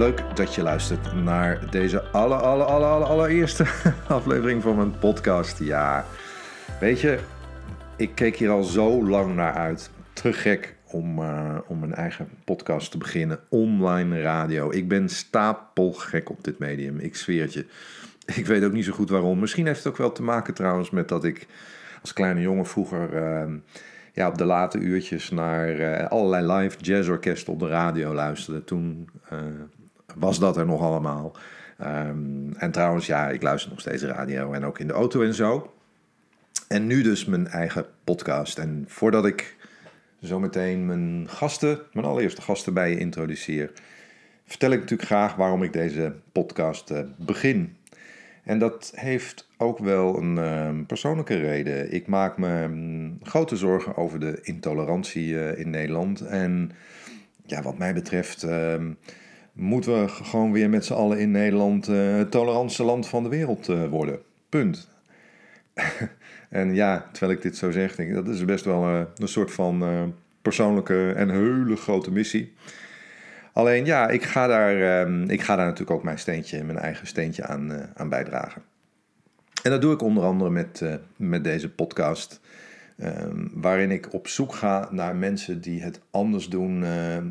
leuk dat je luistert naar deze alle, alle, alle, alle, allereerste aflevering van mijn podcast. Ja, weet je, ik keek hier al zo lang naar uit. Te gek om, uh, om een eigen podcast te beginnen. Online radio. Ik ben stapelgek op dit medium. Ik zweer het je. Ik weet ook niet zo goed waarom. Misschien heeft het ook wel te maken trouwens met dat ik als kleine jongen vroeger... Uh, ja, op de late uurtjes naar uh, allerlei live jazzorkesten op de radio luisterde. Toen uh, was dat er nog allemaal. Um, en trouwens, ja, ik luister nog steeds radio en ook in de auto en zo. En nu dus mijn eigen podcast. En voordat ik zometeen mijn gasten, mijn allereerste gasten bij je introduceer, vertel ik natuurlijk graag waarom ik deze podcast uh, begin. En dat heeft ook wel een uh, persoonlijke reden. Ik maak me um, grote zorgen over de intolerantie uh, in Nederland. En ja, wat mij betreft uh, moeten we gewoon weer met z'n allen in Nederland uh, het tolerantste land van de wereld uh, worden. Punt. en ja, terwijl ik dit zo zeg, denk ik dat is best wel uh, een soort van persoonlijke en hele grote missie. Alleen ja, ik ga daar, um, ik ga daar natuurlijk ook mijn steentje, mijn eigen steentje aan, aan bijdragen. En dat doe ik onder andere met, met deze podcast. Um, waarin ik op zoek ga naar mensen die het anders doen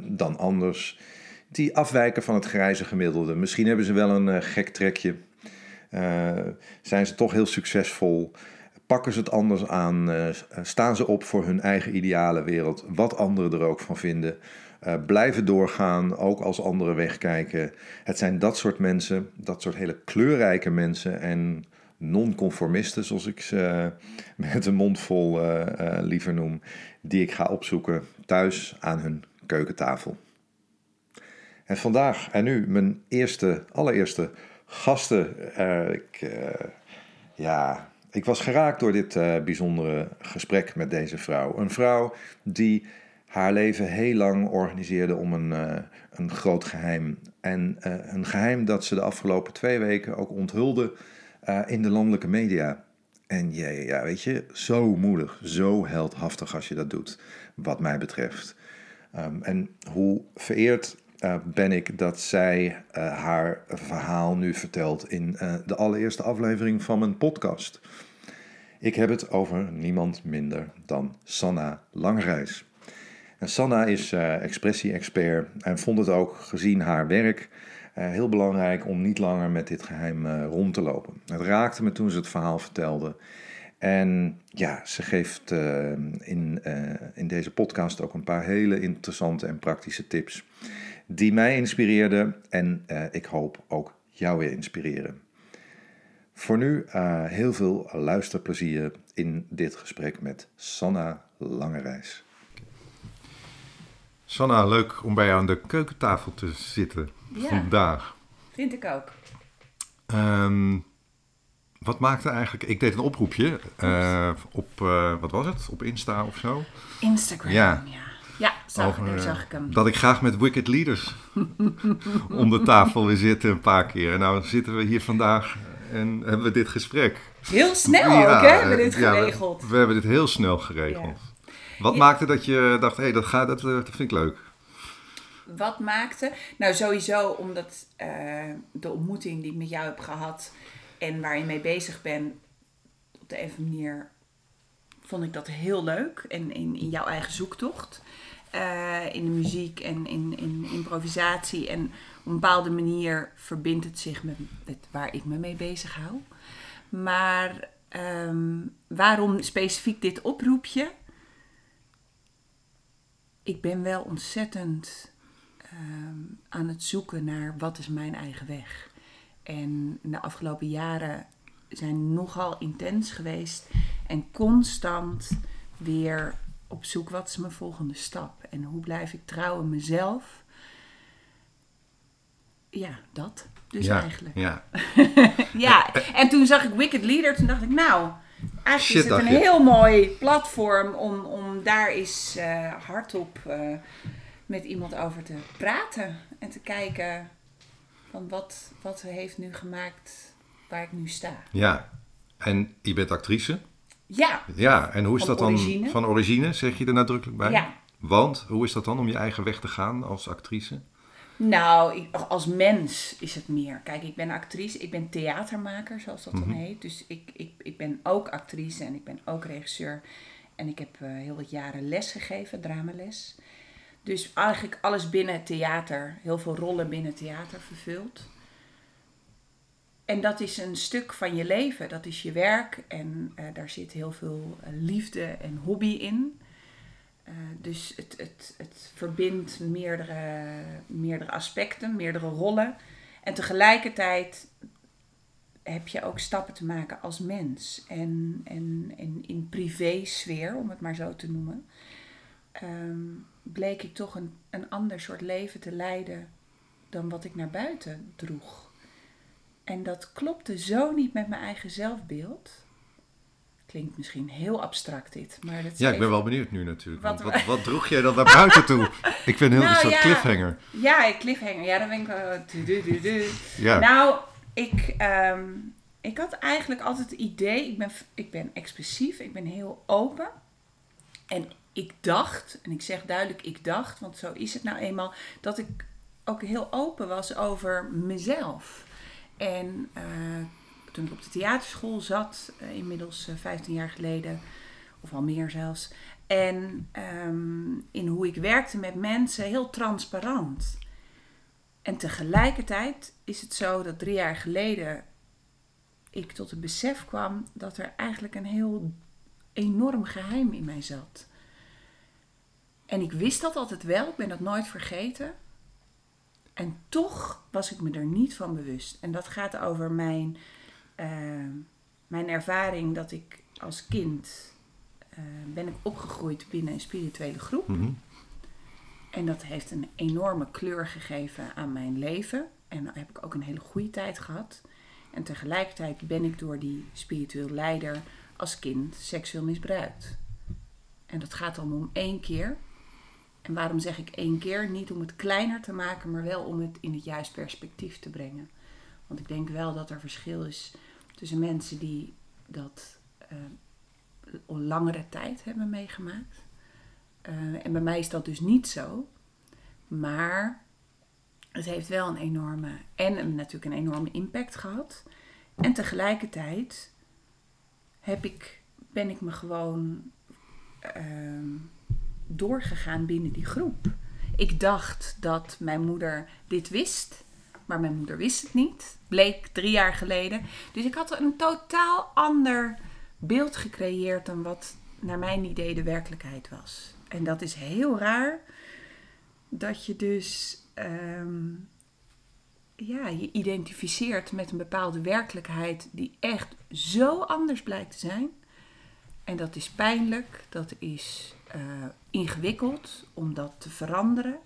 dan anders. Die afwijken van het grijze gemiddelde. Misschien hebben ze wel een gek trekje. zijn ze toch heel succesvol? Pakken ze het anders aan? staan ze op voor hun eigen ideale wereld? Wat anderen er ook van vinden. Blijven doorgaan, ook als anderen wegkijken. Het zijn dat soort mensen, dat soort hele kleurrijke mensen en non-conformisten, zoals ik ze met een mond vol liever noem, die ik ga opzoeken thuis aan hun keukentafel. En vandaag en nu mijn eerste, allereerste gasten. ik, ja, ik was geraakt door dit bijzondere gesprek met deze vrouw. Een vrouw die haar leven heel lang organiseerde om een, een groot geheim. En een geheim dat ze de afgelopen twee weken ook onthulde in de landelijke media. En ja, ja, weet je, zo moedig, zo heldhaftig als je dat doet, wat mij betreft. Um, en hoe vereerd ben ik dat zij haar verhaal nu vertelt in de allereerste aflevering van mijn podcast. Ik heb het over niemand minder dan Sanna Langreis. En Sanna is expressie-expert en vond het ook gezien haar werk heel belangrijk om niet langer met dit geheim rond te lopen. Het raakte me toen ze het verhaal vertelde. En ja, ze geeft in, in deze podcast ook een paar hele interessante en praktische tips. Die mij inspireerden en ik hoop ook jou weer inspireren. Voor nu heel veel luisterplezier in dit gesprek met Sanna Langereis. Sanna, leuk om bij jou aan de keukentafel te zitten ja, vandaag. Vind ik ook. Um, wat maakte eigenlijk... Ik deed een oproepje uh, op, uh, wat was het? Op Insta of zo? Instagram, ja. Ja, ja zag, Over, zag ik hem. Dat ik graag met Wicked Leaders om de tafel wil zitten een paar keer. En nou zitten we hier vandaag en hebben we dit gesprek. Heel snel ja, ook, hè? Hebben we dit geregeld. We, we, hebben dit heel snel geregeld. Wat maakte dat je dacht, hé, hey, dat, gaat, dat, dat vind ik leuk? Wat maakte? Nou, sowieso omdat uh, de ontmoeting die ik met jou heb gehad en waar je mee bezig bent, op de een of andere manier vond ik dat heel leuk. En in, in jouw eigen zoektocht. Uh, in de muziek en in, in improvisatie. En op een bepaalde manier verbindt het zich met, met waar ik me mee bezig hou. Maar um, waarom specifiek dit oproepje? ik ben wel ontzettend um, aan het zoeken naar wat is mijn eigen weg. En de afgelopen jaren zijn nogal intens geweest en constant weer op zoek wat is mijn volgende stap en hoe blijf ik trouw aan mezelf. Ja, dat dus ja, eigenlijk. Ja. ja, en toen zag ik Wicked Leader, toen dacht ik nou, Eigenlijk Shit, is het een heel mooi platform om, om daar eens uh, hardop uh, met iemand over te praten. En te kijken van wat, wat heeft nu gemaakt waar ik nu sta. Ja, en je bent actrice? Ja. Ja, en hoe is van dat dan origine. van origine, zeg je er nadrukkelijk bij? Ja. Want, hoe is dat dan om je eigen weg te gaan als actrice? Nou, ik- als mens is het meer. Kijk, ik ben actrice, ik ben theatermaker, zoals dat Mhm. dan heet. Dus ik, ik, ik ben ook actrice en ik ben ook regisseur. En ik heb eh, heel wat jaren les gegeven, dramales. Dus eigenlijk alles binnen het theater, heel veel rollen binnen theater vervuld. En dat is een stuk van je leven, dat is je werk. En eh, daar zit heel veel eh, liefde en hobby in. Eh, dus het, het, het verbindt meerdere, meerdere aspecten, meerdere rollen. En tegelijkertijd heb je ook stappen te maken als mens. En, en, en in privésfeer, om het maar zo te noemen, ehm, bleek ik toch een, een ander soort leven te leiden dan wat ik naar buiten droeg. En dat klopte zo niet met mijn eigen zelfbeeld. Klinkt misschien heel abstract dit, maar dat is Ja, ik ben wel benieuwd nu natuurlijk. Wat- Wat, droeg jij dan naar buiten toe? Ik vind heel Nou, een soort ja. cliffhanger. Ja, cliffhanger. Ja, dan ben ik wel... du- du- du- du. Ja. Nou, ik, ehm, ik had eigenlijk altijd het idee... Ik ben, ik ben expressief, ik ben heel open. En ik dacht, en ik zeg duidelijk ik dacht... want zo is het nou eenmaal... dat ik ook heel open was over mezelf. En eh, toen ik op de theaterschool zat... eh, inmiddels eh, 15 jaar geleden... of al meer zelfs... En ehm, in hoe ik werkte met mensen heel transparant. En tegelijkertijd is het zo dat drie jaar geleden ik tot het besef kwam dat er eigenlijk een heel enorm geheim in mij zat. En ik wist dat altijd wel, ik ben dat nooit vergeten. En toch was ik me er niet van bewust. En dat gaat over mijn, eh, mijn ervaring dat ik als kind eh, ben ik opgegroeid binnen een spirituele groep. Mhm. En dat heeft een enorme kleur gegeven aan mijn leven. En dan heb ik ook een hele goede tijd gehad. En tegelijkertijd ben ik door die spiritueel leider als kind seksueel misbruikt. En dat gaat dan om één keer. En waarom zeg ik één keer? Niet om het kleiner te maken, maar wel om het in het juiste perspectief te brengen. Want ik denk wel dat er verschil is tussen mensen die dat een langere tijd hebben meegemaakt. Eh, en bij mij is dat dus niet zo. Maar het heeft wel een enorme en natuurlijk een enorme impact gehad. En tegelijkertijd heb ik, ben ik me gewoon ehm, doorgegaan binnen die groep. Ik dacht dat mijn moeder dit wist, maar mijn moeder wist het niet. Bleek drie jaar geleden. Dus ik had een totaal ander beeld gecreëerd dan wat naar mijn idee de werkelijkheid was. En dat is heel raar dat je dus ehm, ja, je identificeert met een bepaalde werkelijkheid die echt zo anders blijkt te zijn. En dat is pijnlijk, dat is eh, ingewikkeld om dat te veranderen.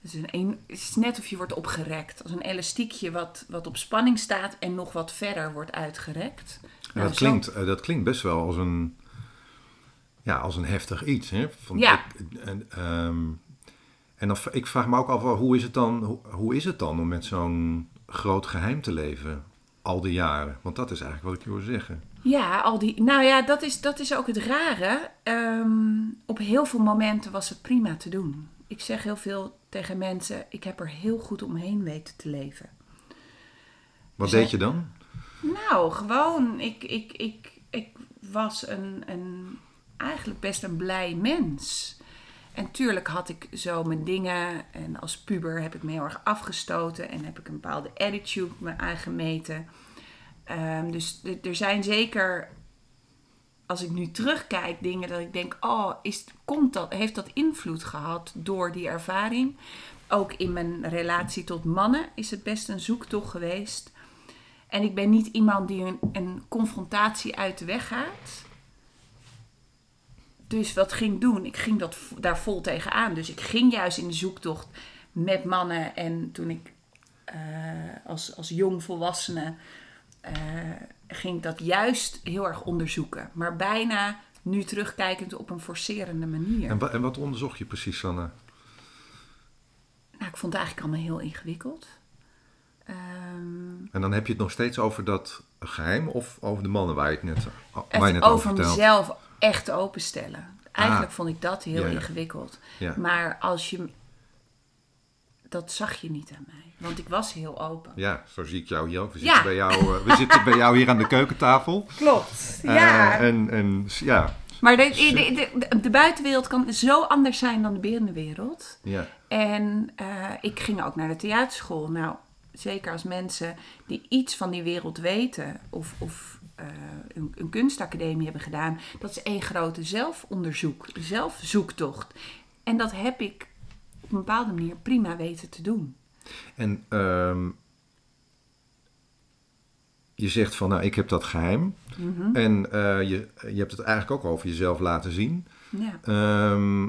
Het is, een, het is net of je wordt opgerekt. Als een elastiekje wat, wat op spanning staat en nog wat verder wordt uitgerekt. Nou, dat, zo- klinkt, eh, dat klinkt best wel als een, ja, als een heftig iets. Hè? Van, Ja. ik- en ehm, en dan, ik vraag me ook af, wel, hoe is het dan, hoe, hoe is het dan om met zo'n groot geheim te leven? Al die jaren. Want dat is eigenlijk wat ik je hoor zeggen. Ja, al die. Nou ja, dat is, dat is ook het rare. Ehm, op heel veel momenten was het prima te doen. Ik zeg heel veel tegen mensen: ik heb er heel goed omheen weten te leven. Wat Zij- deed je dan? Nou, gewoon. Ik, ik, ik, ik was een, een, eigenlijk best een blij mens. En tuurlijk had ik zo mijn dingen. En als puber heb ik me heel erg afgestoten. En heb ik een bepaalde attitude me aangemeten. Ehm, dus er zijn zeker, als ik nu terugkijk, dingen dat ik denk: oh, is, komt dat, heeft dat invloed gehad door die ervaring? Ook in mijn relatie tot mannen is het best een zoektocht geweest. En ik ben niet iemand die een, confrontatie uit de weg gaat. Dus wat ging ik doen? Ik ging dat, daar vol tegenaan. Dus ik ging juist in de zoektocht met mannen. En toen ik eh, als, als jong volwassene eh, ging ik dat juist heel erg onderzoeken. Maar bijna nu terugkijkend op een forcerende manier. En, en wat onderzocht je precies, Sanne? Nou, ik vond het eigenlijk allemaal heel ingewikkeld. Ehm, En dan heb je het nog steeds over dat geheim of over de mannen waar je het net, waar je net over over mezelf echt openstellen. Eigenlijk Ah. vond ik dat heel Ja, ja. ingewikkeld. Ja. Maar als je dat zag je niet aan mij. Want ik was heel open. Ja, zo zie ik jou hier ook. We Ja. zitten, bij, jou, eh, we zitten bij jou hier aan de keukentafel. Klopt. Eh, Ja. en, en ja, maar de, de, de, de buitenwereld kan zo anders zijn dan de binnenwereld. ja. En eh, ik ging ook naar de theaterschool. Nou, zeker als mensen die iets van die wereld weten of, of een, een kunstacademie hebben gedaan, dat is één grote zelfonderzoek, zelfzoektocht. En dat heb ik op een bepaalde manier prima weten te doen. En ehm, je zegt van, nou, ik heb dat geheim. Mhm. En eh, je, je hebt het eigenlijk ook over jezelf laten zien. Ja. Ehm,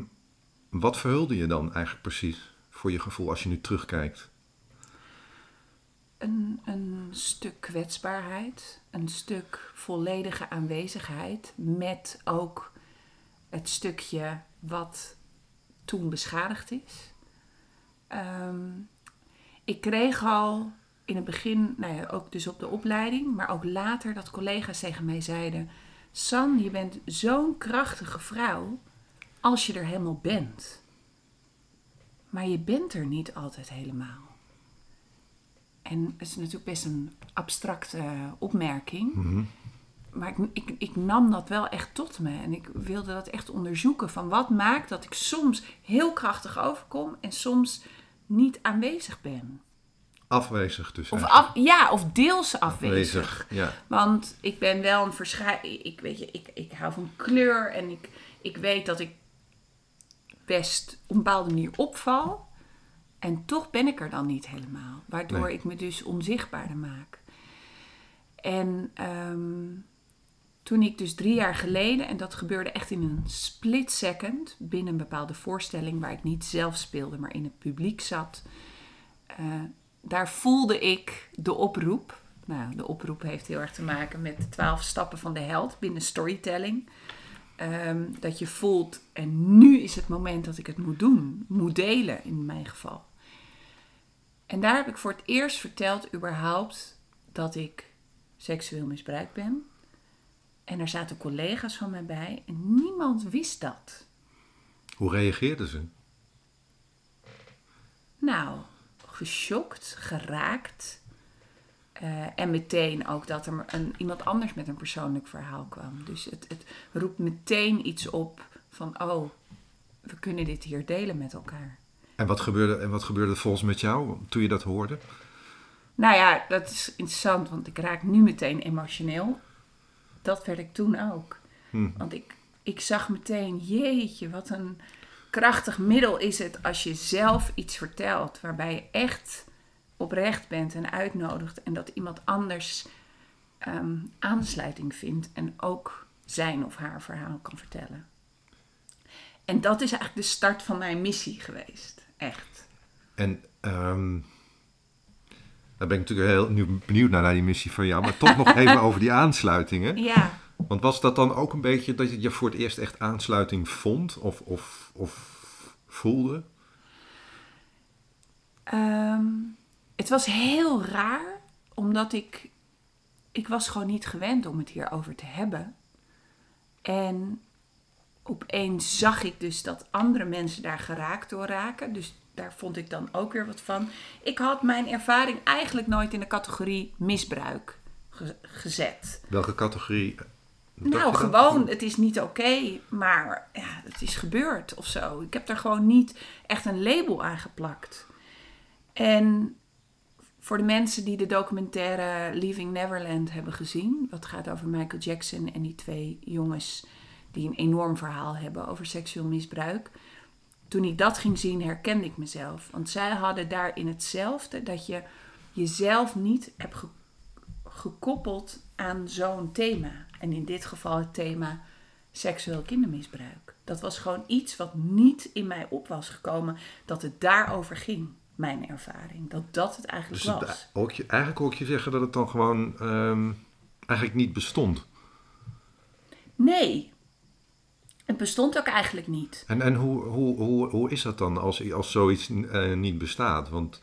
wat verhulde je dan eigenlijk precies voor je gevoel als je nu terugkijkt? Een, een stuk kwetsbaarheid, een stuk volledige aanwezigheid met ook het stukje wat toen beschadigd is. Ehm, ik kreeg al in het begin, nou ja, ook dus op de opleiding, maar ook later dat collega's tegen mij zeiden: San, je bent zo'n krachtige vrouw als je er helemaal bent. Maar je bent er niet altijd helemaal. En het is natuurlijk best een abstracte opmerking. Maar ik, ik, ik nam dat wel echt tot me. En ik wilde dat echt onderzoeken. Van wat maakt dat ik soms heel krachtig overkom en soms niet aanwezig ben. Afwezig dus Of af, ja, of deels afwezig. ja. Want ik ben wel een verschijning. Ik, weet je, ik, ik hou van kleur en ik, ik weet dat ik best op een bepaalde manier opval. En toch ben ik er dan niet helemaal. Waardoor Nee. ik me dus onzichtbaarder maak. En ehm, toen ik dus drie jaar geleden, en dat gebeurde echt in een split second, binnen een bepaalde voorstelling waar ik niet zelf speelde, maar in het publiek zat, eh, daar voelde ik de oproep. Nou, de oproep heeft heel erg te maken met de twaalf stappen van de held binnen storytelling. Ehm, dat je voelt, en nu is het moment dat ik het moet doen, moet delen in mijn geval. En daar heb ik voor het eerst verteld überhaupt dat ik seksueel misbruikt ben. En er zaten collega's van mij bij en niemand wist dat. Hoe reageerden ze? Nou, geschokt, geraakt. Eh, en meteen ook dat er een, iemand anders met een persoonlijk verhaal kwam. Dus het, het roept meteen iets op van, oh, we kunnen dit hier delen met elkaar. En wat gebeurde, en wat gebeurde volgens met jou toen je dat hoorde? Nou ja, dat is interessant, want ik raak nu meteen emotioneel. Dat werd ik toen ook. Hm. Want ik, ik zag meteen, jeetje, wat een krachtig middel is het als je zelf iets vertelt. Waarbij je echt oprecht bent en uitnodigt. En dat iemand anders ehm, aansluiting vindt en ook zijn of haar verhaal kan vertellen. En dat is eigenlijk de start van mijn missie geweest. Echt. En ehm daar ben ik natuurlijk heel nu benieuwd naar, naar die missie van jou. Maar toch nog even over die aansluitingen. Ja. Want was dat dan ook een beetje dat je voor het eerst echt aansluiting vond of, of, of voelde? Ehm, het was heel raar, omdat ik... Ik was gewoon niet gewend om het hierover te hebben. En opeens zag ik dus dat andere mensen daar geraakt door raken. Dus daar vond ik dan ook weer wat van. Ik had mijn ervaring eigenlijk nooit in de categorie misbruik ge- gezet. Welke categorie? Nou, gewoon, het is niet oké, maar ja, het is gebeurd of zo. Ik heb daar gewoon niet echt een label aan geplakt. En voor de mensen die de documentaire Leaving Neverland hebben gezien, wat gaat over Michael Jackson en die twee jongens die een enorm verhaal hebben over seksueel misbruik. Toen ik dat ging zien, herkende ik mezelf. Want zij hadden daarin hetzelfde, dat je jezelf niet hebt ge- gekoppeld aan zo'n thema. En in dit geval het thema seksueel kindermisbruik. Dat was gewoon iets wat niet in mij op was gekomen, dat het daarover ging, mijn ervaring. Dat dat het eigenlijk Dus was. het, ook je, eigenlijk hoor ik je zeggen dat het dan gewoon ehm, eigenlijk niet bestond. Nee, het bestond ook eigenlijk niet. En, en hoe, hoe, hoe, hoe is dat dan als, als zoiets eh, niet bestaat? Want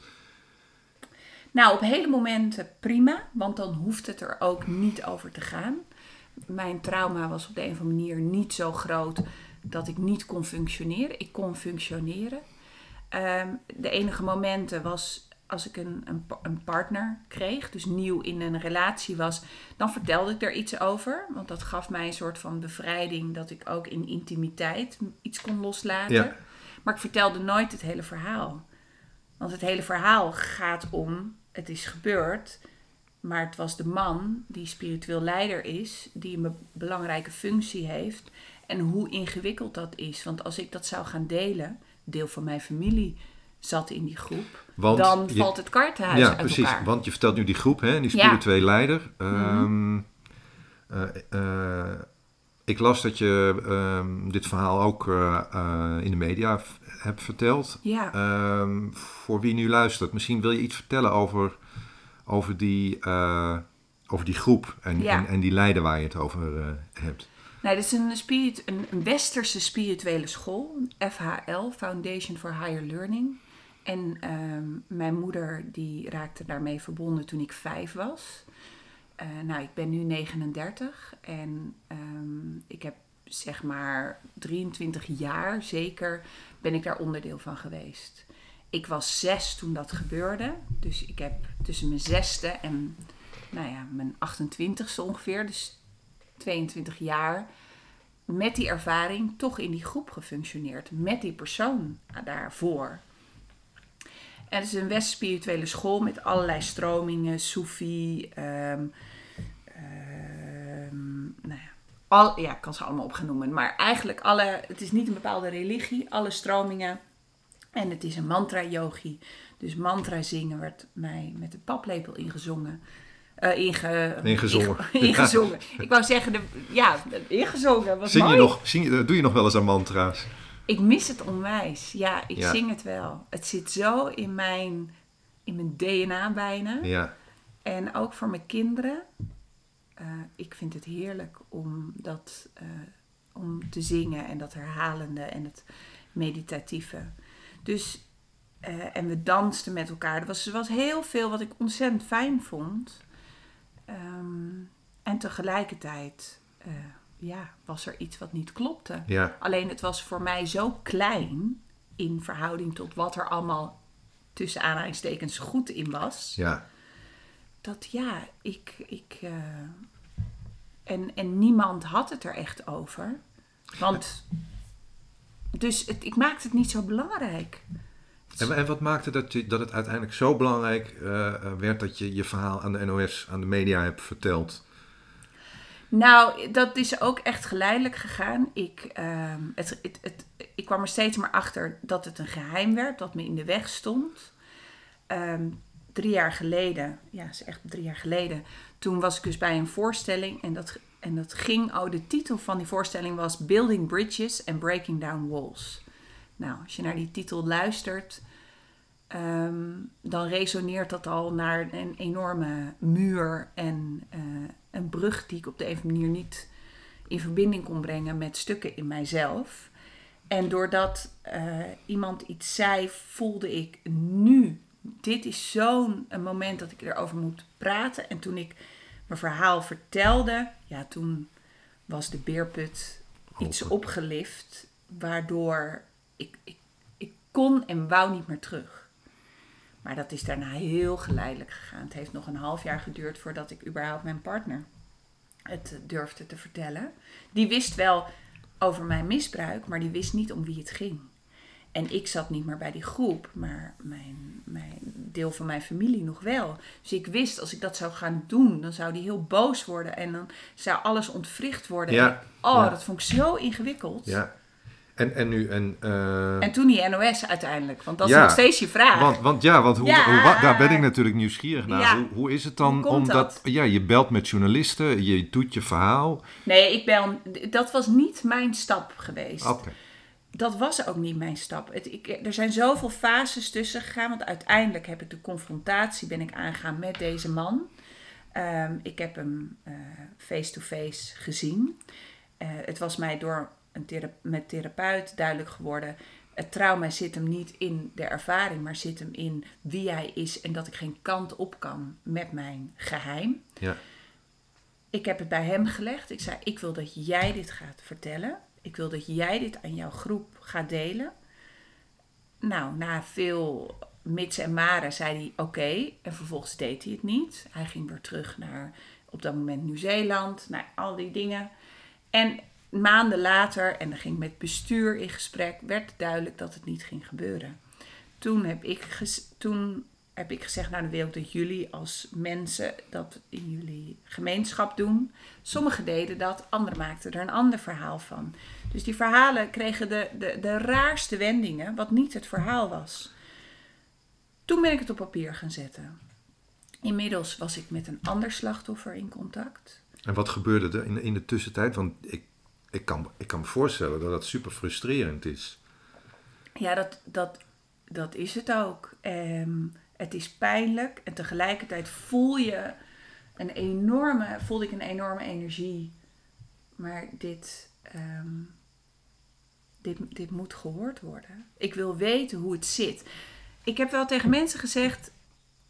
Nou, op hele momenten prima, want dan hoeft het er ook niet over te gaan. Mijn trauma was op de een of andere manier niet zo groot dat ik niet kon functioneren. Ik kon functioneren. Ehm, de enige momenten was als ik een, een, een partner kreeg, dus nieuw in een relatie was, dan vertelde ik er iets over. Want dat gaf mij een soort van bevrijding dat ik ook in intimiteit iets kon loslaten. Ja. Maar ik vertelde nooit het hele verhaal. Want het hele verhaal gaat om, het is gebeurd, maar het was de man die spiritueel leider is, die een be- belangrijke functie heeft. En hoe ingewikkeld dat is. Want als ik dat zou gaan delen, deel van mijn familie zat in die groep, Want dan je- valt het kaartenhuis ja, uit precies. elkaar. Want je vertelt nu die groep, hè, die Ja. spirituele leider. Ehm, eh, eh, ik las dat je ehm, dit verhaal ook eh, in de media hebt verteld. Ja. Ehm, voor wie nu luistert, misschien wil je iets vertellen over, over, die, over die groep en, Ja. en, en die leider waar je het over hebt. Nee, dit is een, spirit, een, westerse spirituele school, FHL, Foundation for Higher Learning. En ehm, mijn moeder die raakte daarmee verbonden toen ik vijf was. Eh, nou, ik ben nu 39 en ehm, ik heb zeg maar 23 jaar zeker ben ik daar onderdeel van geweest. Ik was zes toen dat gebeurde, dus ik heb tussen mijn zesde en nou ja, mijn 28ste ongeveer, dus 22 jaar met die ervaring toch in die groep gefunctioneerd. Met die persoon daarvoor. En het is een west-spirituele school met allerlei stromingen, Soefi. ehm ehm, nou ja, al, ja, ik kan ze allemaal op gaan noemen. Maar eigenlijk alle, het is niet een bepaalde religie, alle stromingen. En het is een mantra-yogi. Dus mantra zingen werd mij met de paplepel ingezongen. Eh, inge, Ingezongen. inge- ingezongen. Ik wou zeggen, de, ja, ingezongen. Was Zing je nog, zing, doe je nog wel eens aan mantra's? Ik mis het onwijs. Ja, ik Ja. zing het wel. Het zit zo in mijn, in mijn DNA bijna. Ja, En ook voor mijn kinderen. Eh, ik vind het heerlijk om dat eh, om te zingen en dat herhalende en het meditatieve. Dus, eh, en we dansten met elkaar. Er was, er was heel veel wat ik ontzettend fijn vond. Ehm, en tegelijkertijd ja, was er iets wat niet klopte. ja, Alleen het was voor mij zo klein in verhouding tot wat er allemaal tussen aanhalingstekens goed in was. ja. Dat ja, ik. ik eh, en, en niemand had het er echt over. Want. Dus het, ik maakte het niet zo belangrijk. En, en wat maakte dat, je, dat het uiteindelijk zo belangrijk eh, werd dat je je verhaal aan de NOS, aan de media hebt verteld? Nou, dat is ook echt geleidelijk gegaan. Ik, het, het, het, ik kwam er steeds maar achter dat het een geheim werd, dat me in de weg stond. Ehm, drie jaar geleden, ja, is echt drie jaar geleden, toen was ik dus bij een voorstelling en dat, en dat ging, oh, de titel van die voorstelling was Building Bridges and Breaking Down Walls. Nou, als je naar die titel luistert, ehm, dan resoneert dat al naar een enorme muur en eh, een brug die ik op de een of andere manier niet in verbinding kon brengen met stukken in mijzelf. En doordat eh, iemand iets zei, voelde ik nu, dit is zo'n moment dat ik erover moet praten. En toen ik mijn verhaal vertelde, ja, toen was de beerput iets opgelift, waardoor ik, ik, ik kon en wou niet meer terug. Maar dat is daarna heel geleidelijk gegaan. Het heeft nog een half jaar geduurd voordat ik überhaupt mijn partner het durfde te vertellen. Die wist wel over mijn misbruik, maar die wist niet om wie het ging. En ik zat niet meer bij die groep, maar mijn, mijn deel van mijn familie nog wel. Dus ik wist, als ik dat zou gaan doen, dan zou die heel boos worden en dan zou alles ontwricht worden. Ja, En- oh, ja. dat vond ik zo ingewikkeld. Ja. En, en nu, en, eh, En toen die NOS uiteindelijk, want dat is nog steeds je vraag. want, want ja, want hoe, Ja. hoe daar ben ik natuurlijk nieuwsgierig naar. Ja. Hoe, hoe is het dan? Omdat dat? ja, je belt met journalisten, je doet je verhaal. Nee, ik ben, dat was niet mijn stap geweest. Oké. Dat was ook niet mijn stap. Het, ik, er zijn zoveel fases tussen gegaan. Want uiteindelijk heb ik de confrontatie ben ik aangegaan met deze man. Ehm, ik heb hem eh, face-to-face gezien. Eh, het was mij door een thera- met therapeut duidelijk geworden. Het trauma zit hem niet in de ervaring, maar zit hem in wie hij is en dat ik geen kant op kan met mijn geheim. Ja. Ik heb het bij hem gelegd. Ik zei: Ik wil dat jij dit gaat vertellen. Ik wil dat jij dit aan jouw groep gaat delen. nou, na veel mits en maren zei hij oké. en vervolgens deed hij het niet. Hij ging weer terug naar op dat moment Nieuw-Zeeland. naar al die dingen. En maanden later, en dan ging ik met bestuur in gesprek, werd duidelijk dat het niet ging gebeuren. Toen heb ik, toen heb ik gezegd, nou dan wil ik dat jullie als mensen dat in jullie gemeenschap doen. Sommigen deden dat, anderen maakten er een ander verhaal van. Dus die verhalen kregen de, de, de raarste wendingen, wat niet het verhaal was. Toen ben ik het op papier gaan zetten. Inmiddels was ik met een ander slachtoffer in contact. En wat gebeurde er in, in de tussentijd? Want ik, ik, kan, ik kan me voorstellen dat dat super frustrerend is. Ja, dat, dat, dat is het ook. Ehm, het is pijnlijk en tegelijkertijd voel je een enorme, voelde ik een enorme energie. Maar dit, ehm, dit, dit moet gehoord worden. Ik wil weten hoe het zit. Ik heb wel tegen mensen gezegd,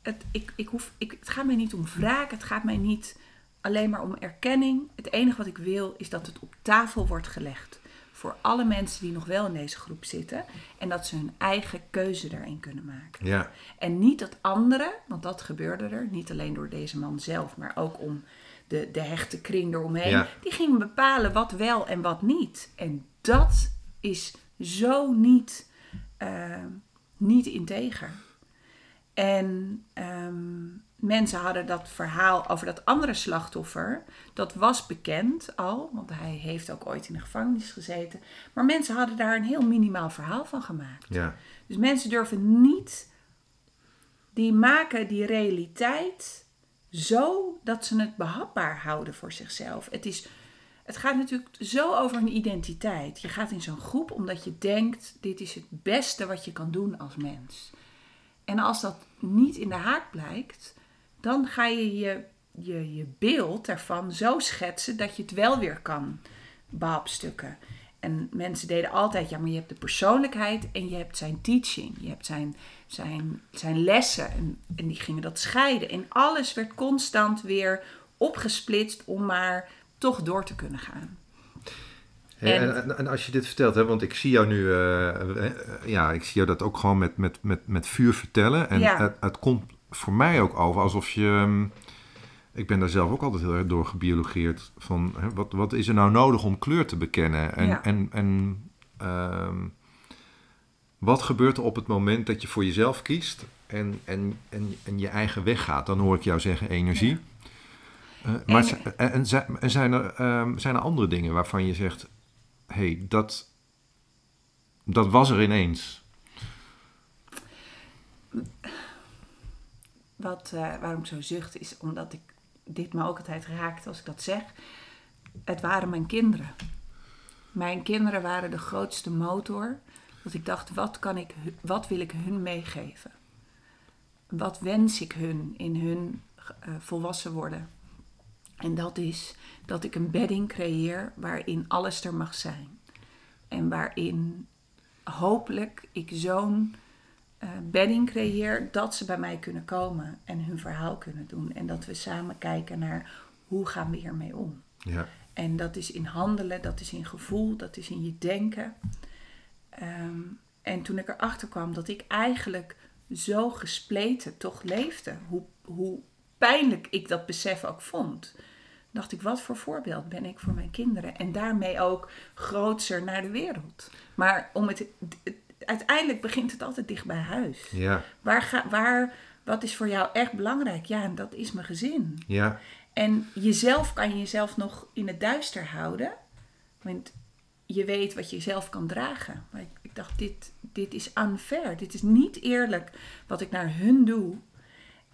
het, ik, ik hoef, ik, het gaat mij niet om wraak, het gaat mij niet alleen maar om erkenning. Het enige wat ik wil is dat het op tafel wordt gelegd voor alle mensen die nog wel in deze groep zitten. En dat ze hun eigen keuze daarin kunnen maken. Ja, En niet dat anderen, want dat gebeurde er, niet alleen door deze man zelf, maar ook om de, de hechte kring eromheen. Ja. Die gingen bepalen wat wel en wat niet. En dat is zo niet, eh, niet integer. En ehm, mensen hadden dat verhaal over dat andere slachtoffer, dat was bekend al, want hij heeft ook ooit in de gevangenis gezeten. Maar mensen hadden daar een heel minimaal verhaal van gemaakt. ja, Dus mensen durven niet, die maken die realiteit zo dat ze het behapbaar houden voor zichzelf. Het, is, het gaat natuurlijk zo over een identiteit. Je gaat in zo'n groep omdat je denkt, dit is het beste wat je kan doen als mens. En als dat niet in de haak blijkt, dan ga je je, je, je beeld ervan zo schetsen dat je het wel weer kan behapstukken. En mensen deden altijd, ja, maar je hebt de persoonlijkheid en je hebt zijn teaching. Je hebt zijn, zijn, zijn lessen en, en die gingen dat scheiden. En alles werd constant weer opgesplitst om maar toch door te kunnen gaan. Hey, En- en, als je dit vertelt, hè, want ik zie jou nu, eh, eh, ja, ik zie jou dat ook gewoon met, met, met, met vuur vertellen. En Ja. het, het komt voor mij ook over alsof je, ehm, ik ben daar zelf ook altijd heel erg door gebiologeerd, van hè, wat, wat is er nou nodig om kleur te bekennen? En, Ja. en, en ehm, wat gebeurt er op het moment dat je voor jezelf kiest en, en, en, en je eigen weg gaat? Dan hoor ik jou zeggen energie. Eh, maar En- z- en, en zijn, en zijn, er, ehm, zijn er andere dingen waarvan je zegt, hé, hey, dat, dat was er ineens. Wat, eh, waarom ik zo zucht is omdat ik dit me ook altijd raakt als ik dat zeg. Het waren mijn kinderen. Mijn kinderen waren de grootste motor. Dat ik dacht, wat, kan ik, wat wil ik hun meegeven? Wat wens ik hun in hun eh, volwassen worden? En dat is dat ik een bedding creëer waarin alles er mag zijn. En waarin hopelijk ik zo'n eh, bedding creëer dat ze bij mij kunnen komen en hun verhaal kunnen doen. En dat we samen kijken naar hoe gaan we hiermee om. Ja, En dat is in handelen, dat is in gevoel, dat is in je denken. Ehm, en toen ik erachter kwam dat ik eigenlijk zo gespleten toch leefde, hoe, hoe pijnlijk ik dat besef ook vond, dacht ik, wat voor voorbeeld ben ik voor mijn kinderen? En daarmee ook grootser naar de wereld. Maar om het, het- uiteindelijk begint het altijd dicht bij huis. ja, Waar ga, waar, wat is voor jou echt belangrijk? Ja, en dat is mijn gezin. ja, En jezelf kan je jezelf nog in het duister houden. Want je weet wat je zelf kan dragen. Maar ik, ik dacht, dit, dit is unfair. Dit is niet eerlijk wat ik naar hun doe.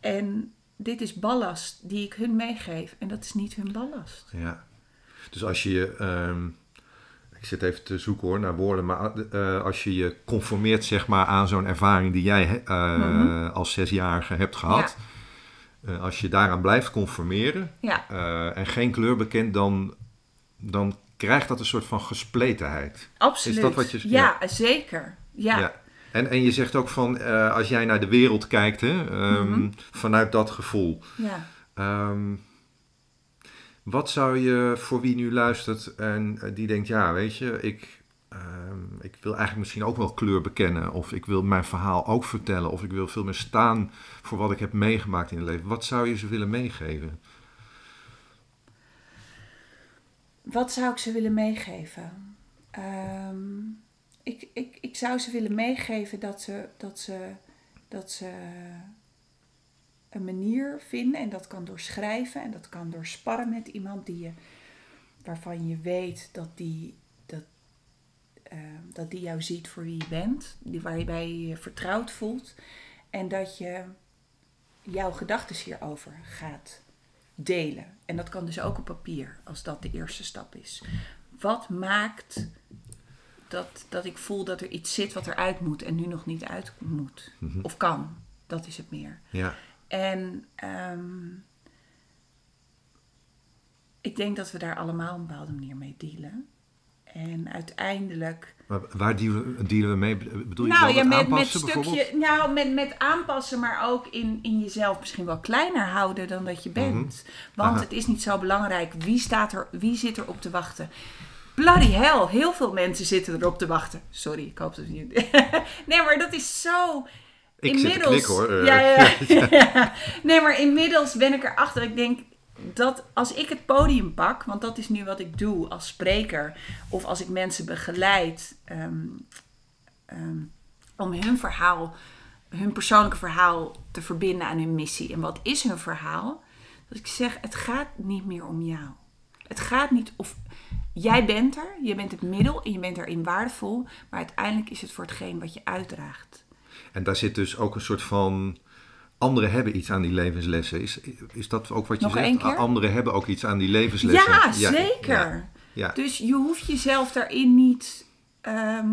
En dit is ballast die ik hun meegeef. En dat is niet hun ballast. ja. Dus als je je, ehm, zit even te zoeken hoor naar woorden, maar eh, als je je conformeert zeg maar aan zo'n ervaring die jij Mhm. als zesjarige hebt gehad, eh, als je daaraan blijft conformeren Ja, en geen kleur bekent, dan, dan krijgt dat een soort van gespletenheid. absoluut. Is dat wat je- Ja, zeker. Ja, En, en je zegt ook van, als jij naar de wereld kijkt, hè, ehm, Mhm. vanuit dat gevoel. ja. Ehm, wat zou je voor wie nu luistert en eh, die denkt, ja, weet je, ik, ehm, ik wil eigenlijk misschien ook wel kleur bekennen. Of ik wil mijn verhaal ook vertellen. Of ik wil veel meer staan voor wat ik heb meegemaakt in het leven. Wat zou je ze willen meegeven? Wat zou ik ze willen meegeven? Ehm, ik, ik, ik zou ze willen meegeven dat ze, dat, ze, dat ze een manier vinden. En dat kan door schrijven en dat kan door sparren met iemand die je, waarvan je weet dat die, dat, ehm, dat die jou ziet voor wie je bent. Die, waarbij je je vertrouwd voelt. En dat je jouw gedachten hierover gaat delen. En dat kan dus ook op papier, als dat de eerste stap is. Wat maakt dat, dat ik voel dat er iets zit wat eruit moet en nu nog niet uit moet? Mhm. Of kan? Dat is het meer. Ja, En ehm, ik denk dat we daar allemaal op een bepaalde manier mee dealen. En uiteindelijk maar waar dealen, dealen we mee? Bedoel je nou dan ja, met, met aanpassen bijvoorbeeld? stukje, nou, met, met aanpassen, maar ook in, in jezelf misschien wel kleiner houden dan dat je bent. Want Mhm. Aha. het is niet zo belangrijk wie, staat er, wie zit er op te wachten. Bloody hell, heel veel mensen zitten erop te wachten. Sorry, ik hoop dat je. nee, maar dat is zo. Ik inmiddels. knikken, hoor. Ja, ja, ja. Nee, maar inmiddels ben ik erachter. Ik denk dat als ik het podium pak, want dat is nu wat ik doe als spreker, of als ik mensen begeleid ehm, ehm, om hun verhaal, hun persoonlijke verhaal te verbinden aan hun missie. En wat is hun verhaal? Dat ik zeg, het gaat niet meer om jou. Het gaat niet of jij bent er, je bent het middel en je bent erin waardevol, maar uiteindelijk is het voor hetgeen wat je uitdraagt. En daar zit dus ook een soort van... Anderen hebben iets aan die levenslessen. Is, is dat ook wat je Nog zegt? Anderen hebben ook iets aan die levenslessen. Ja, zeker. Ja, ja. Dus je hoeft jezelf daarin niet ehm,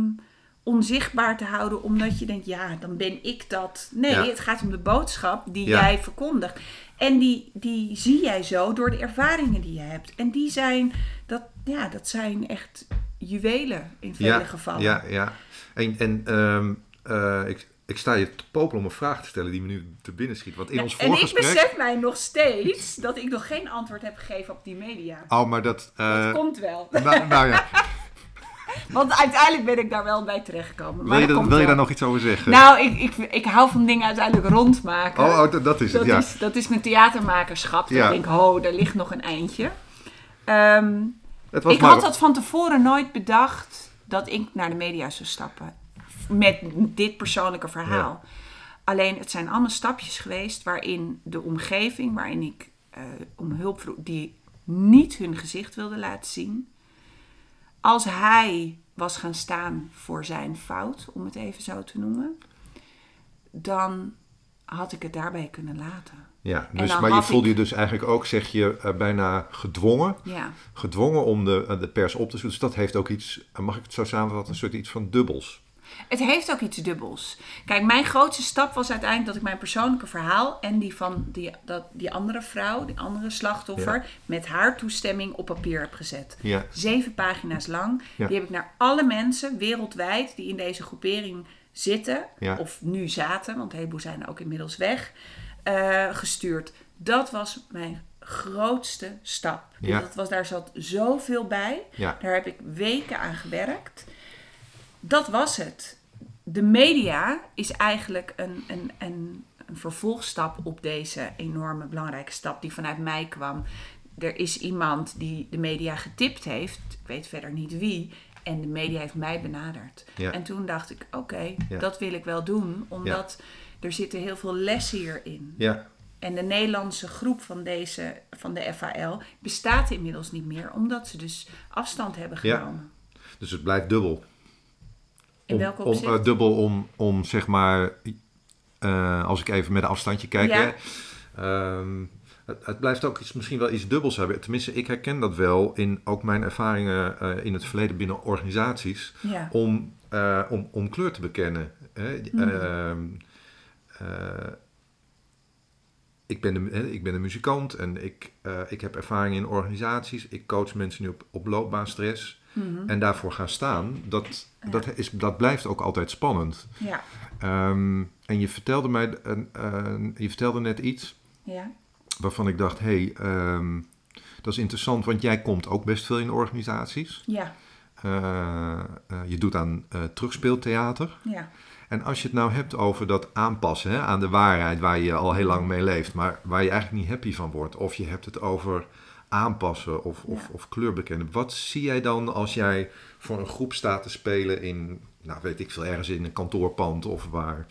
onzichtbaar te houden omdat je denkt, ja, dan ben ik dat. Nee, het gaat om de boodschap die jij verkondigt. En die, die zie jij zo door de ervaringen die je hebt. En die zijn, dat, ja, dat zijn echt juwelen in vele ja, gevallen. Ja, ja. En, en ehm, eh, ik, ik sta je te popelen om een vraag te stellen die me nu te binnen schiet. Want in ons en ik voorgesprek... besef mij nog steeds dat ik nog geen antwoord heb gegeven op die media. Oh, maar dat... eh, dat komt wel. nou, nou ja, Want uiteindelijk ben ik daar wel bij terechtgekomen. wil je, dat wil je daar nog iets over zeggen? Nou, ik, ik, ik hou van dingen uiteindelijk rondmaken. oh, oh, dat- dat is het, dat, ja. is, dat is mijn theatermakerschap. Dat ik denk, ho, daar ligt nog een eindje. Ehm, Het was ik maar... had dat van tevoren nooit bedacht dat ik naar de media zou stappen. Met dit persoonlijke verhaal. Alleen, het zijn allemaal stapjes geweest waarin de omgeving, waarin ik eh, om hulp vroeg, die niet hun gezicht wilde laten zien. Als hij was gaan staan voor zijn fout, om het even zo te noemen, dan had ik het daarbij kunnen laten. Ja, dus, maar je voelde ik- je dus eigenlijk ook, zeg je, eh, bijna gedwongen. Ja. Gedwongen om de, eh, de pers op te zoeken. Dus dat heeft ook iets, mag ik het zo samenvatten, een soort iets van dubbels. Het heeft ook iets dubbels. Kijk, mijn grootste stap was uiteindelijk dat ik mijn persoonlijke verhaal en die van die, dat, die andere vrouw, die andere slachtoffer, Ja. met haar toestemming op papier heb gezet. Ja. Zeven pagina's lang. Ja. Die heb ik naar alle mensen wereldwijd die in deze groepering zitten, of nu zaten, want een heleboel zijn ook inmiddels weg, eh, gestuurd. Dat was mijn grootste stap. Ja. dat was, daar zat zoveel bij. Ja. Daar heb ik weken aan gewerkt. Dat was het. De media is eigenlijk een, een, een, een vervolgstap op deze enorme belangrijke stap die vanuit mij kwam. Er is iemand die de media getipt heeft, ik weet verder niet wie, en de media heeft mij benaderd. Ja. En toen dacht ik, oké, Ja. dat wil ik wel doen, omdat er zitten heel veel lessen hierin. Ja, En de Nederlandse groep van, deze, van de FAL bestaat inmiddels niet meer, omdat ze dus afstand hebben Ja. genomen. dus het blijft dubbel. In om, welke om, eh, dubbel om, om, zeg maar, eh, als ik even met een afstandje kijk. Ja. Hè, ehm, het, het blijft ook iets, misschien wel iets dubbels hebben. Tenminste, ik herken dat wel in ook mijn ervaringen eh, in het verleden binnen organisaties. ja. Om, om, om kleur te bekennen. Hè. Mhm. Ehm, eh, ik, ben een, hè, ik ben een muzikant en ik, ik heb ervaring in organisaties. Ik coach mensen nu op, op loopbaanstress. Mhm. En daarvoor gaan staan, dat, Ja. dat, is, dat blijft ook altijd spannend. ja. Ehm, en je vertelde mij, een- een- je vertelde net iets ja. waarvan ik dacht, hé, hey, ehm, dat is interessant, want jij komt ook best veel in organisaties. Ja. eh, eh, je doet aan eh, terugspeeltheater. Ja. En als je het nou hebt over dat aanpassen hè, aan de waarheid waar je al heel lang mee leeft, maar waar je eigenlijk niet happy van wordt, of je hebt het over aanpassen of, of, Ja. of kleur bekennen. Wat zie jij dan als jij voor een groep staat te spelen in, nou weet ik veel, ergens in een kantoorpand of waar,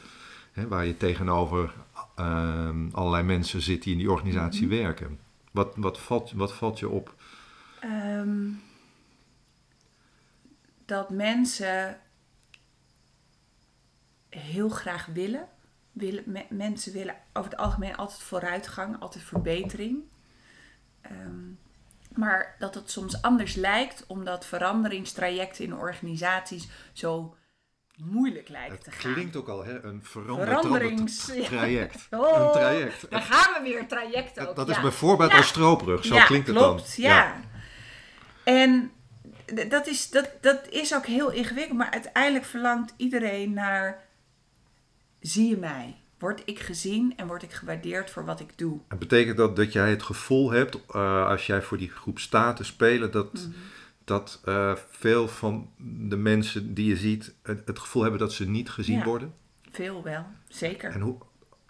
hè, waar je tegenover ehm, allerlei mensen zit die in die organisatie Mhm. werken? Wat, wat, valt, wat valt je op? Ehm, dat mensen heel graag willen. willen me- mensen willen over het algemeen altijd vooruitgang, altijd verbetering. Ehm, maar dat het soms anders lijkt, omdat veranderingstrajecten in organisaties zo moeilijk lijken Het te gaan. klinkt ook al, hè, een Veranderings- veranderend traject. Oh, een traject. Daar gaan we weer, traject ook. Dat, ja. is bijvoorbeeld Ja. als stroopbrug, zo klinkt het klopt, dan. Ja. En dat is, dat, dat is ook heel ingewikkeld, maar uiteindelijk verlangt iedereen naar: zie je mij? Word ik gezien en word ik gewaardeerd voor wat ik doe? En betekent dat dat jij het gevoel hebt, eh, als jij voor die groep staat te spelen, dat, Mhm. dat eh, veel van de mensen die je ziet het, het gevoel hebben dat ze niet gezien Ja. worden? Veel wel, zeker. En hoe,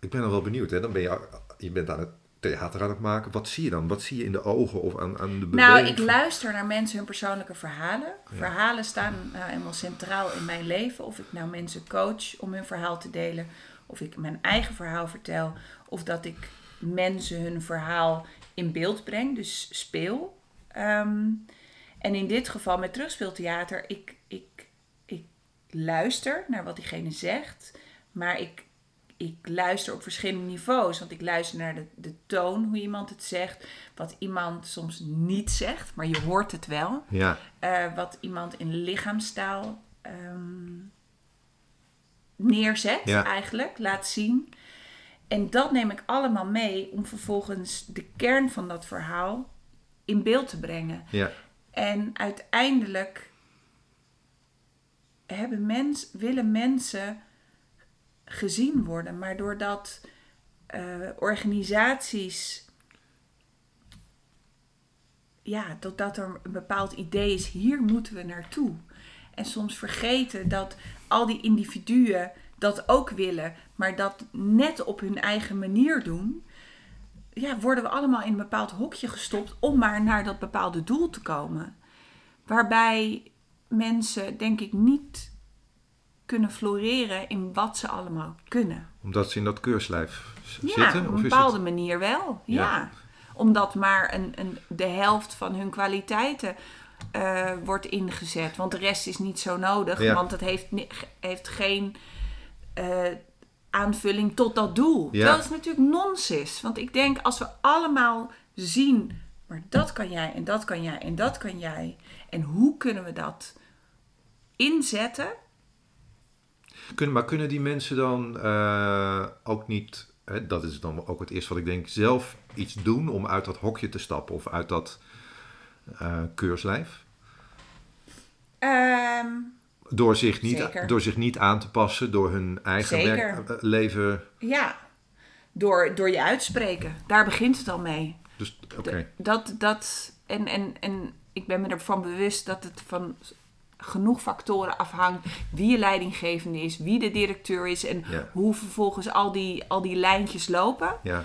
ik ben dan wel benieuwd, hè? Dan ben je, je bent aan het theater aan het maken. Wat zie je dan? Wat zie je in de ogen of aan, aan de beweging? Nou, ik luister naar mensen hun persoonlijke verhalen. Verhalen staan nou helemaal centraal in mijn leven. Of ik nou mensen coach om hun verhaal te delen, of ik mijn eigen verhaal vertel, of dat ik mensen hun verhaal in beeld breng, dus speel. Ehm, en in dit geval met terugspeeltheater, ik, ik, ik luister naar wat diegene zegt, maar ik, ik luister op verschillende niveaus. Want ik luister naar de, de toon, hoe iemand het zegt, wat iemand soms niet zegt, maar je hoort het wel. Ja, Eh, wat iemand in lichaamstaal ehm, neerzet, Ja. eigenlijk, laat zien. En dat neem ik allemaal mee om vervolgens de kern van dat verhaal in beeld te brengen. ja, En uiteindelijk hebben mens, willen mensen gezien worden. Maar doordat eh, organisaties. Ja, doordat er een bepaald idee is, hier moeten we naartoe. En soms vergeten dat al die individuen dat ook willen, maar dat net op hun eigen manier doen. Ja, worden we allemaal in een bepaald hokje gestopt om maar naar dat bepaalde doel te komen. Waarbij mensen, denk ik, niet kunnen floreren in wat ze allemaal kunnen. omdat ze in dat keurslijf z- Ja, zitten? op een bepaalde het... manier wel. Ja. Ja. Omdat maar een, een, de helft van hun kwaliteiten eh, wordt ingezet. Want de rest is niet zo nodig. Ja. Want het heeft, heeft geen eh, aanvulling tot dat doel. Ja. Dat is natuurlijk nonsens. Want ik denk als we allemaal zien... maar dat kan jij en dat kan jij en dat kan jij. En hoe kunnen we dat inzetten? Kunnen, maar kunnen die mensen dan eh, ook niet, hè, dat is dan ook het eerste wat ik denk, zelf iets doen om uit dat hokje te stappen of uit dat keurslijf? Ehm, Door zich, niet, Zeker. door zich niet aan te passen, door hun eigen Zeker. werk, eh, leven. ja, door, door je uitspreken. Daar begint het al mee. Dus oké, Dat, dat, en, en, en ik ben me ervan bewust dat het van genoeg factoren afhangt. Wie je leidinggevende is, wie de directeur is en Ja. hoe vervolgens al die, al die lijntjes lopen. ja.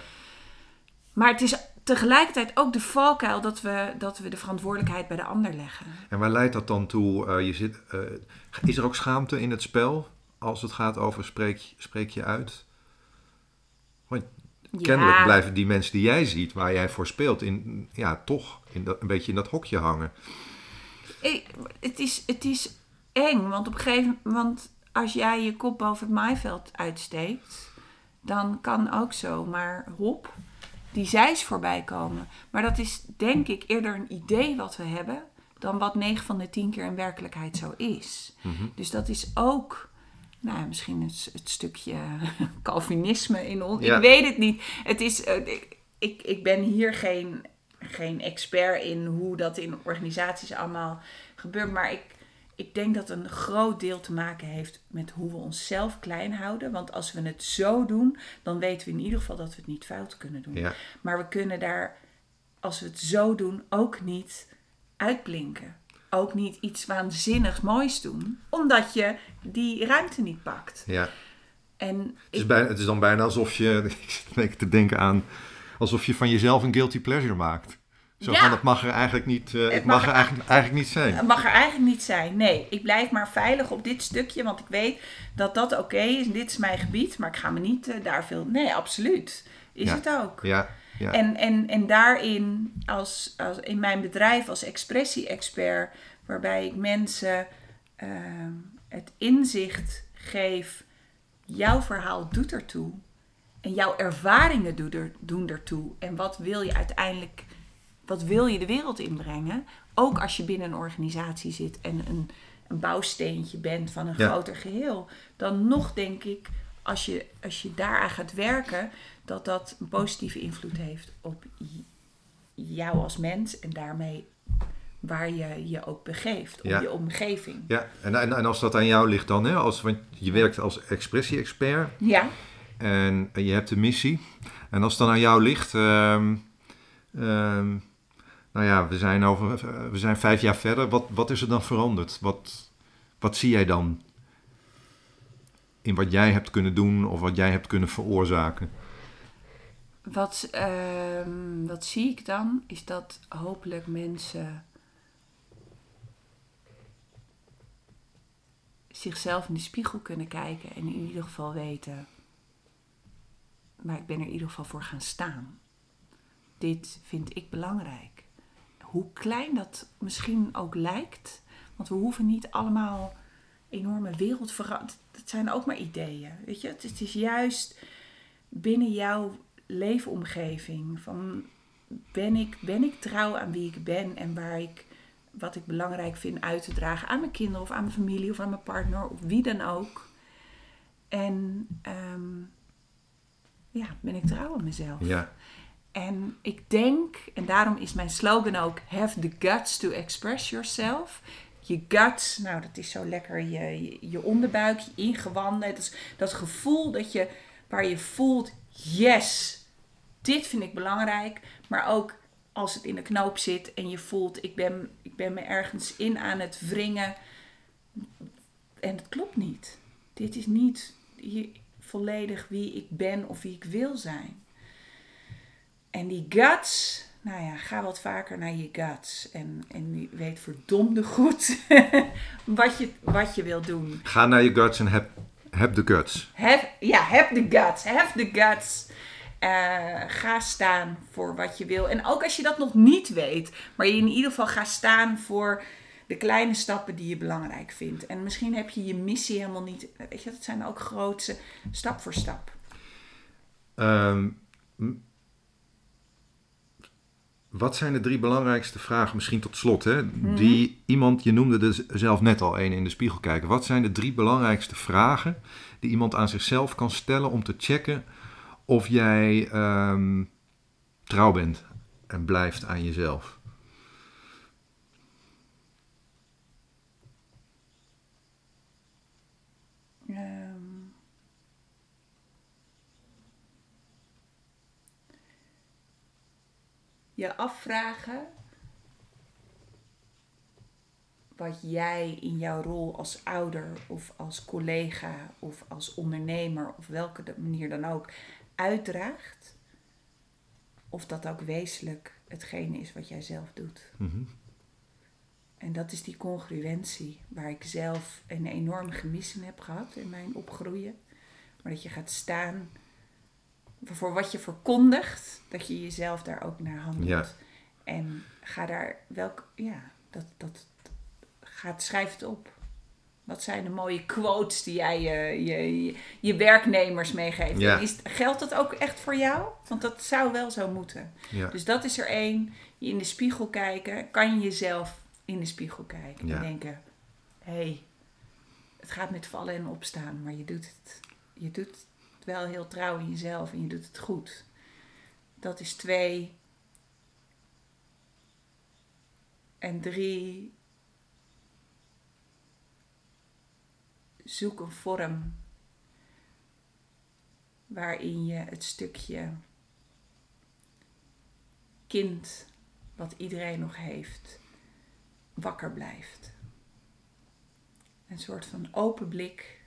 Maar het is tegelijkertijd ook de valkuil dat we, dat we de verantwoordelijkheid bij de ander leggen. En waar leidt dat dan toe? Eh, je zit, eh, is er ook schaamte in het spel als het gaat over spreek, spreek je uit? Want kennelijk blijven die mensen die jij ziet, waar jij voor speelt, in, ja, toch in dat, een beetje in dat hokje hangen. Ik- het, is, het is eng, want op een gegeven moment, als jij je kop boven het maaiveld uitsteekt, dan kan ook zo maar hop, die zijs voorbij komen. Maar dat is denk ik eerder een idee wat we hebben, dan wat 9 van de 10 keer in werkelijkheid zo is. Dus dat is ook, nou misschien het, het stukje Calvinisme in ons. Ja. Ik weet het niet. Het is, eh, ik, ik, ik ben hier geen, geen expert in hoe dat in organisaties allemaal gebeurt. Maar ik, ik denk dat een groot deel te maken heeft met hoe we onszelf klein houden. Want als we het zo doen, dan weten we in ieder geval dat we het niet fout kunnen doen. Ja. Maar we kunnen daar, als we het zo doen, ook niet uitblinken. ook niet iets waanzinnigs moois doen, omdat je die ruimte niet pakt. Ja. En Het is, ik, bijna, het is dan bijna alsof je, ik zit te denken aan, alsof je van jezelf een guilty pleasure maakt. Zo Ja. van, het mag er eigenlijk niet, eh, het mag mag er- eigenlijk, eigenlijk niet zijn. het mag er eigenlijk niet zijn. Nee, ik blijf maar veilig op dit stukje, want ik weet dat dat oké is. Dit is mijn gebied, maar ik ga me niet eh, daar veel... Nee, absoluut. Is Ja. het ook. Ja, ja. En, en, en daarin, als, als in mijn bedrijf als expressie-expert, waarbij ik mensen ehm, het inzicht geef, jouw verhaal doet ertoe. En jouw ervaringen doen, er, doen ertoe. En wat wil je uiteindelijk, wat wil je de wereld inbrengen? Ook als je binnen een organisatie zit en een, een bouwsteentje bent van een Ja. groter geheel. Dan nog denk ik, als je, als je daaraan gaat werken, dat dat een positieve invloed heeft op jou als mens en daarmee waar je je ook begeeft, op Ja. je omgeving. ja. En, en, en als dat aan jou ligt dan, hè, als, want je werkt als expressie-expert Ja, en je hebt de missie. En als het dan aan jou ligt, ehm, ehm, nou ja, we zijn, over, we zijn vijf jaar verder. Wat, wat is er dan veranderd? Wat, wat zie jij dan in wat jij hebt kunnen doen of wat jij hebt kunnen veroorzaken? wat, ehm, wat zie ik dan? Is dat hopelijk mensen zichzelf in de spiegel kunnen kijken en in ieder geval weten, maar ik ben er in ieder geval voor gaan staan. Dit vind ik belangrijk. Hoe klein dat misschien ook lijkt, want we hoeven niet allemaal enorme wereldveranderingen. Het zijn ook maar ideeën. Weet je, het is, het is juist binnen jouw leefomgeving. Van ben ik, ben ik trouw aan wie ik ben en waar ik wat ik belangrijk vind uit te dragen aan mijn kinderen of aan mijn familie of aan mijn partner of wie dan ook. En ehm, ja, ben ik trouw aan mezelf. Ja, En ik denk, en daarom is mijn slogan ook: Have the guts to express yourself. Je guts, nou dat is zo lekker je, je, onderbuik, je ingewanden. Dat, is dat gevoel dat je, waar je voelt: yes, dit vind ik belangrijk. Maar ook als het in de knoop zit en je voelt: ik ben, ik ben me ergens in aan het wringen. En het klopt niet. Dit is niet volledig wie ik ben of wie ik wil zijn. En die guts, nou ja, ga wat vaker naar je guts. En, en weet verdomde goed wat, je, wat je wil doen. ga naar je guts en heb, heb de guts. Have, ja, heb de guts. Have the guts. Eh, ga staan voor wat je wil. En ook als je dat nog niet weet, maar je in ieder geval ga staan voor de kleine stappen die je belangrijk vindt. En misschien heb je je missie helemaal niet. Weet je, dat zijn ook grootse stap voor stap. Ehm, wat zijn de drie belangrijkste vragen, misschien tot slot, hè, die iemand, je noemde er z- zelf net al een in de spiegel kijken. Wat zijn de drie belangrijkste vragen die iemand aan zichzelf kan stellen om te checken of jij ehm, trouw bent en blijft aan jezelf? Je afvragen wat jij in jouw rol als ouder of als collega of als ondernemer of welke de manier dan ook uitdraagt. Of dat ook wezenlijk hetgene is wat jij zelf doet. Mhm. En dat is die congruentie waar ik zelf een enorm gemis in heb gehad in mijn opgroeien. Maar dat je gaat staan voor wat je verkondigt, dat je jezelf daar ook naar handelt. Ja. En ga daar welk, ja, dat, dat, gaat, schrijf het op. Wat zijn de mooie quotes die jij je, je, je, werknemers meegeeft? Ja. Is, geldt dat ook echt voor jou? Want dat zou wel zo moeten. Ja. Dus dat is er één. Je in de spiegel kijken. Kan je jezelf in de spiegel kijken Ja. en denken: hé, hey, het gaat met vallen en opstaan, maar je doet het. Je doet het wel heel trouw in jezelf en je doet het goed. Dat is twee. En drie. Zoek een vorm waarin je het stukje kind wat iedereen nog heeft, wakker blijft. Een soort van open blik.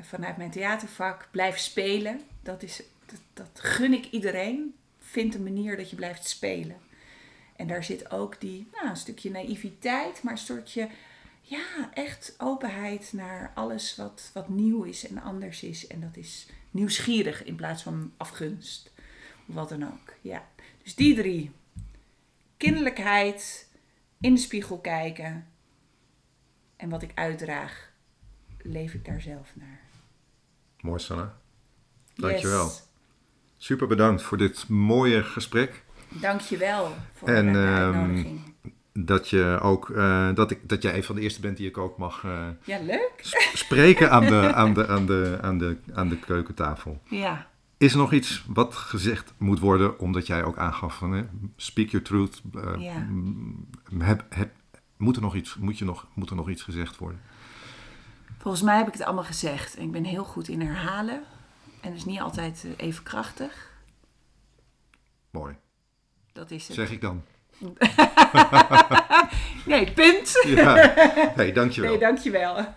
Vanuit mijn theatervak blijf spelen. Dat, is, dat, gun ik iedereen. Vind een manier dat je blijft spelen. En daar zit ook die, nou, een stukje naïviteit, maar een soortje, ja, echt openheid naar alles wat, wat nieuw is en anders is. En dat is nieuwsgierig in plaats van afgunst. Wat dan ook. Ja. Dus die drie. Kinderlijkheid, in de spiegel kijken. En wat ik uitdraag, leef ik daar zelf naar. Mooi, Sanne. Dankjewel. Yes. Super bedankt voor dit mooie gesprek. Dankjewel voor En, de ehm, uitnodiging. Dat, je ook, eh, dat, ik, dat jij een van de eerste bent die ik ook mag eh, Ja, leuk. sp- spreken aan de, aan, de, aan, de, aan, de, aan de keukentafel. Ja. Is er nog iets wat gezegd moet worden, omdat jij ook aangaf van hè, speak your truth? eh, Ja. heb, moet, er nog iets, moet, je nog, moet er nog iets gezegd worden? Volgens mij heb ik het allemaal gezegd. En ik ben heel goed in herhalen. En is niet altijd eh, even krachtig. Mooi. Dat is het. Zeg ik dan. Nee, punt. Ja. Hey, dankjewel. Nee, dankjewel.